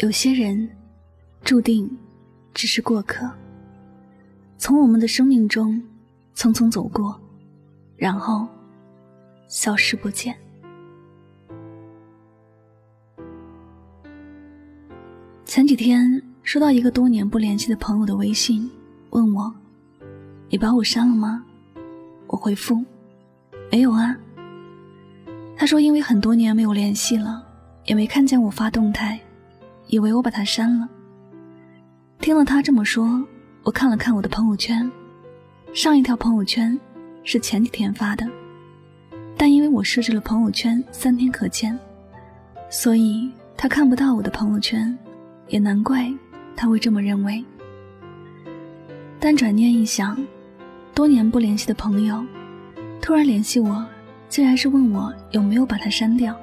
有些人注定只是过客，从我们的生命中匆匆走过，然后消失不见。前几天收到一个多年不联系的朋友的微信，问我：“你把我删了吗？”我回复：“没有啊。”他说：“因为很多年没有联系了，也没看见我发动态。”以为我把他删了。听了他这么说，我看了看我的朋友圈，上一条朋友圈是前几天发的，但因为我设置了朋友圈三天可见，所以他看不到我的朋友圈，也难怪他会这么认为。但转念一想，多年不联系的朋友，突然联系我，竟然是问我有没有把他删掉，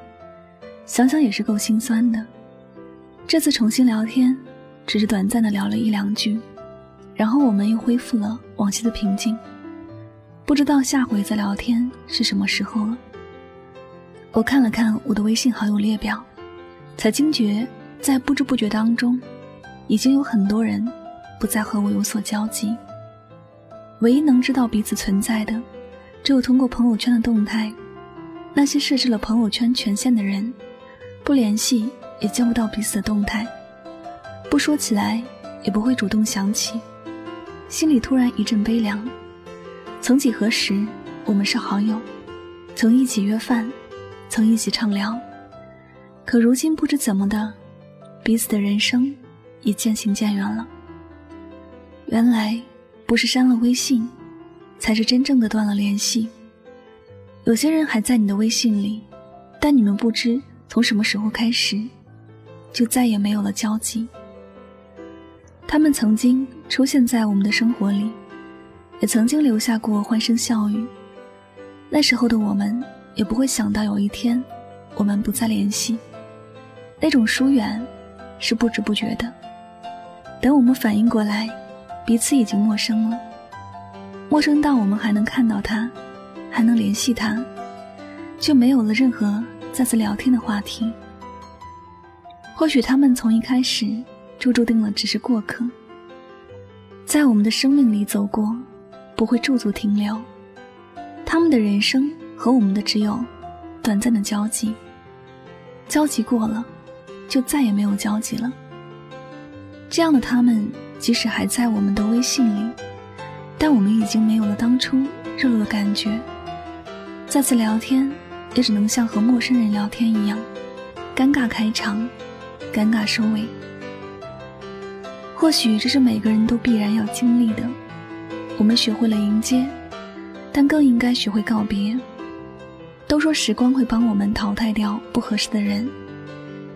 想想也是够心酸的。这次重新聊天，只是短暂的聊了一两句，然后我们又恢复了往昔的平静。不知道下回再聊天是什么时候了。我看了看我的微信好友列表，才惊觉在不知不觉当中，已经有很多人不再和我有所交集。唯一能知道彼此存在的，只有通过朋友圈的动态。那些设置了朋友圈权限的人，不联系。也见不到彼此的动态，不说起来也不会主动想起，心里突然一阵悲凉。曾几何时，我们是好友，曾一起约饭，曾一起畅聊，可如今不知怎么的，彼此的人生也渐行渐远了。原来不是删了微信，才是真正的断了联系。有些人还在你的微信里，但你们不知从什么时候开始。就再也没有了交集。他们曾经出现在我们的生活里，也曾经留下过欢声笑语。那时候的我们也不会想到有一天，我们不再联系。那种疏远，是不知不觉的。等我们反应过来，彼此已经陌生了，陌生到我们还能看到他，还能联系他，就没有了任何再次聊天的话题。或许他们从一开始就注定了只是过客，在我们的生命里走过，不会驻足停留。他们的人生和我们的只有短暂的交集，交集过了，就再也没有交集了。这样的他们，即使还在我们的微信里，但我们已经没有了当初热络的感觉。再次聊天，也只能像和陌生人聊天一样，尴尬开场。尴尬收尾，或许这是每个人都必然要经历的。我们学会了迎接，但更应该学会告别。都说时光会帮我们淘汰掉不合适的人，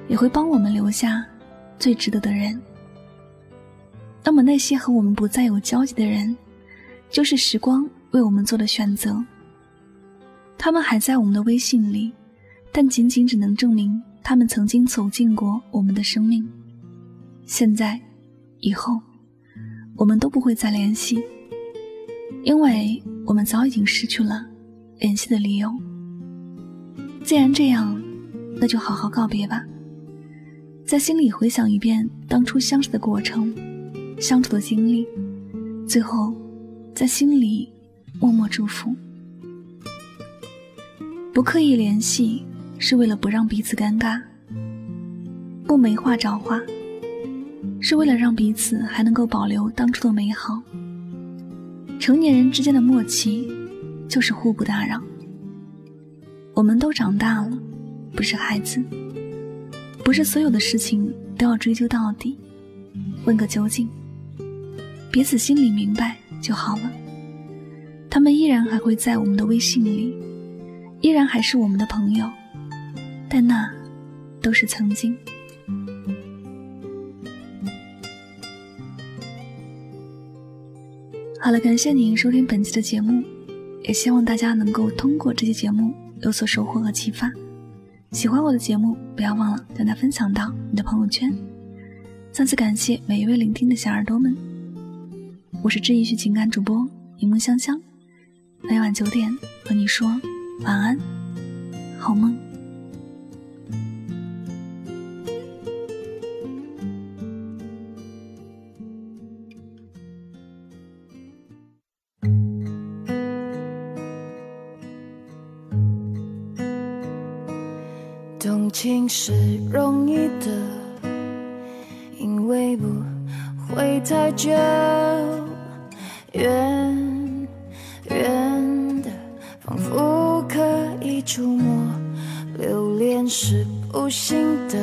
也会帮我们留下最值得的人。那么那些和我们不再有交集的人，就是时光为我们做的选择。他们还在我们的微信里，但仅仅只能证明。他们曾经走进过我们的生命，现在、以后，我们都不会再联系，因为我们早已经失去了联系的理由。既然这样，那就好好告别吧，在心里回想一遍当初相识的过程、相处的经历，最后在心里默默祝福。不刻意联系。是为了不让彼此尴尬，不没话找话，是为了让彼此还能够保留当初的美好。成年人之间的默契，就是互不打扰。我们都长大了，不是孩子，不是所有的事情都要追究到底，问个究竟。彼此心里明白就好了。他们依然还会在我们的微信里，依然还是我们的朋友，但那都是曾经。好了，感谢您收听本期的节目，也希望大家能够通过这期节目有所收获和启发。喜欢我的节目，不要忘了将它分享到你的朋友圈。再次感谢每一位聆听的小耳朵们，我是治愈系情感主播柠檬香香，每晚九点和你说晚安，好梦。动情是容易的，因为不会太久。远是不幸的，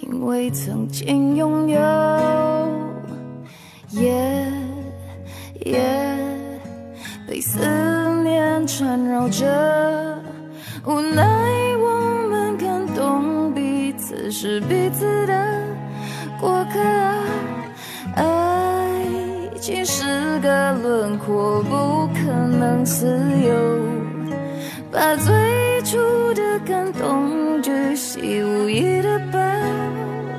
因为曾经拥有。夜夜被思念缠绕着，无奈我们感动彼此。是彼此的过客，爱情是个轮廓，不可能自由。把最初的感动巨细无遗的保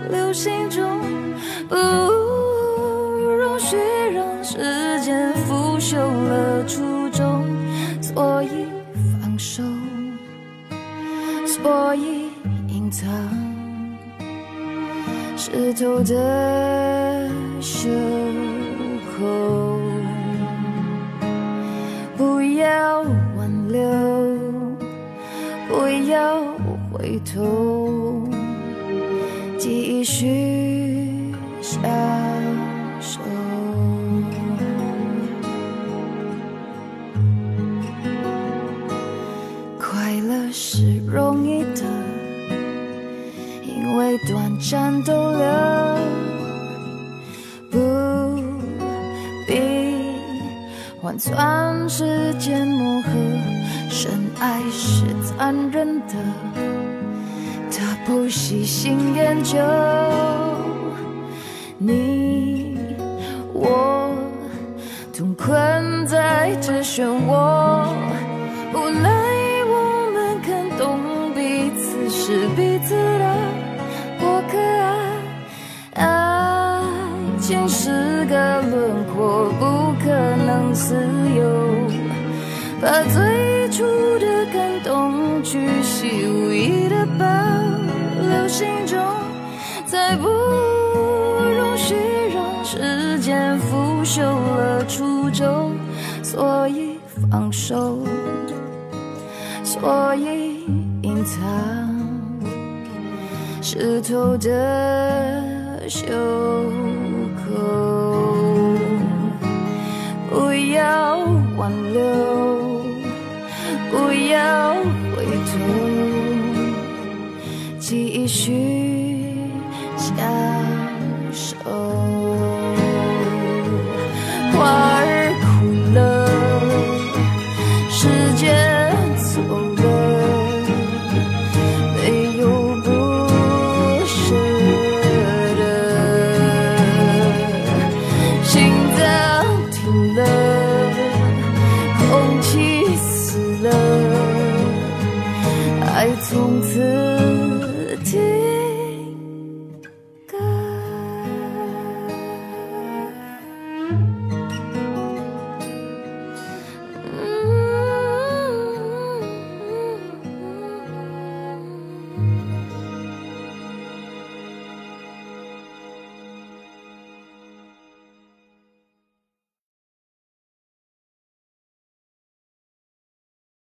留心中，不容许让时间腐朽了初衷，所以放手，所以隐藏。湿透的袖口，不要挽留，不要回头，继续相守。快乐是容易的。因为短暂逗留，不必换算时间磨合。深爱是残忍的，他不细心研究。你我同困在这漩涡，无奈我们看懂彼此是彼此的。可爱，爱情是个轮廓，不可能自由。把最，巨细无意的保留心中，再不容许让时间腐朽了初衷。所以放手，所以隐藏。湿透的袖口，不要挽留，不要继续相守。